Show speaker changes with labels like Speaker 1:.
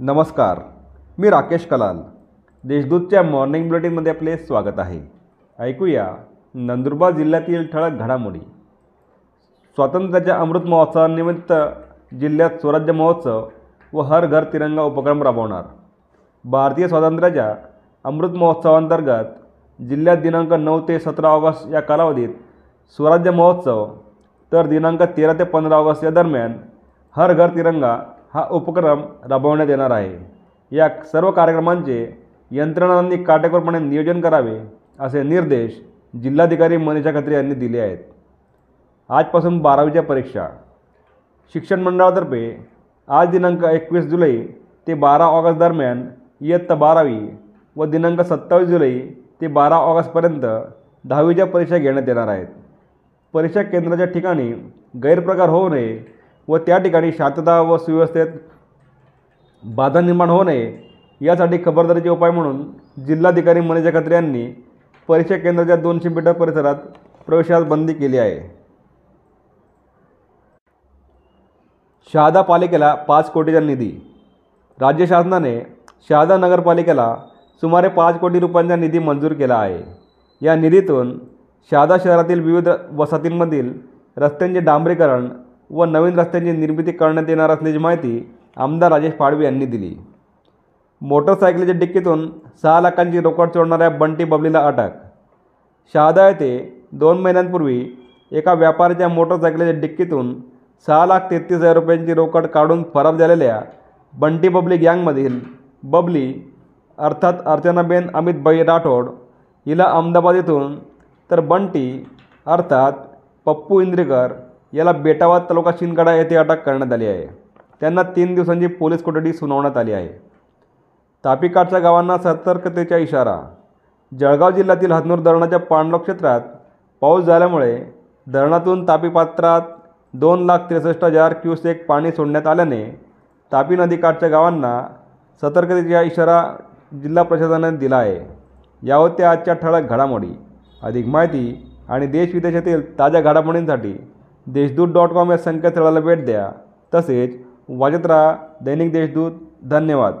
Speaker 1: नमस्कार मी राकेश कलाल. देशदूतच्या मॉर्निंग बुलेटिनमध्ये आपले स्वागत आहे. ऐकूया नंदुरबार जिल्ह्यातील ठळक घडामोडी. स्वातंत्र्याच्या अमृत महोत्सवानिमित्त जिल्ह्यात स्वराज्य महोत्सव व हर घर तिरंगा उपक्रम राबवणार. भारतीय स्वातंत्र्याच्या अमृत महोत्सवांतर्गत जिल्ह्यात दिनांक नऊ ते सतरा ऑगस्ट या कालावधीत स्वराज्य महोत्सव तर दिनांक तेरा ते पंधरा ऑगस्ट या दरम्यान हर घर तिरंगा हा उपक्रम राबवण्यात येणार आहे. या सर्व कार्यक्रमांचे यंत्रणांनी काटेकोरपणे नियोजन करावे असे निर्देश जिल्हाधिकारी मनीषा खत्री यांनी दिले आहेत. आजपासून बारावीच्या परीक्षा. शिक्षण मंडळातर्फे आज दिनांक एकवीस जुलै ते बारा ऑगस्ट दरम्यान इयत्ता बारावी व दिनांक सत्तावीस जुलै ते बारा ऑगस्टपर्यंत दहावीच्या परीक्षा घेण्यात येणार आहेत. परीक्षा केंद्राच्या ठिकाणी गैरप्रकार होऊ नये व त्या ठिकाणी शांतता व सुव्यवस्थेत बाधा निर्माण होऊ नये यासाठी खबरदारीचे उपाय म्हणून जिल्हाधिकारी मनीषा खत्रे यांनी परीक्षा केंद्राच्या दोनशे मीटर परिसरात प्रवेशास बंदी केली आहे. शहादा पालिकेला पाच कोटीचा निधी. राज्य शासनाने शहादा नगरपालिकेला सुमारे पाच कोटी रुपयांचा निधी मंजूर केला आहे. या निधीतून शहादा शहरातील विविध वसाहतींमधील रस्त्यांचे डांबरीकरण व नवीन रस्त्यांची निर्मिती करण्यात येणार असल्याची माहिती आमदार राजेश पाडवी यांनी दिली. मोटरसायकलीच्या डिक्कीतून सहा लाखांची रोकड चोरणाऱ्या बंटी बबलीला अटक. शहादा येथे दोन महिन्यांपूर्वी एका व्यापाऱ्याच्या मोटरसायकलीच्या डिक्कीतून सहा लाख तेहतीस हजार रुपयांची रोकड काढून फरार झालेल्या बंटी बबली गँगमधील बबली अर्थात अर्चनाबेन अमितबाई राठोड हिला अहमदाबाद येथून तर बंटी अर्थात पप्पू इंद्रेकर याला बेटावाद तालुका शिंदगडा येथे अटक करण्यात आली आहे. त्यांना तीन दिवसांची पोलीस कोठडी सुनावण्यात आली आहे. तापीकाठच्या गावांना सतर्कतेचा इशारा. जळगाव जिल्ह्यातील हतनूर धरणाच्या पाणलोक क्षेत्रात पाऊस झाल्यामुळे धरणातून तापी पात्रात दोन लाख त्रेसष्ट हजार क्युसेक पाणी सोडण्यात आल्याने तापी नदीकाठच्या गावांना सतर्कतेचा इशारा जिल्हा प्रशासनाने दिला आहे. या होत्या आजच्या ठळक घडामोडी अधिक माहिती आणि देशविदेशातील ताज्या घडामोडींसाठी देशदूत डॉट कॉम या संकेतस्थळाला भेट द्या. तसेच वाजत राहा दैनिक देशदूत. धन्यवाद.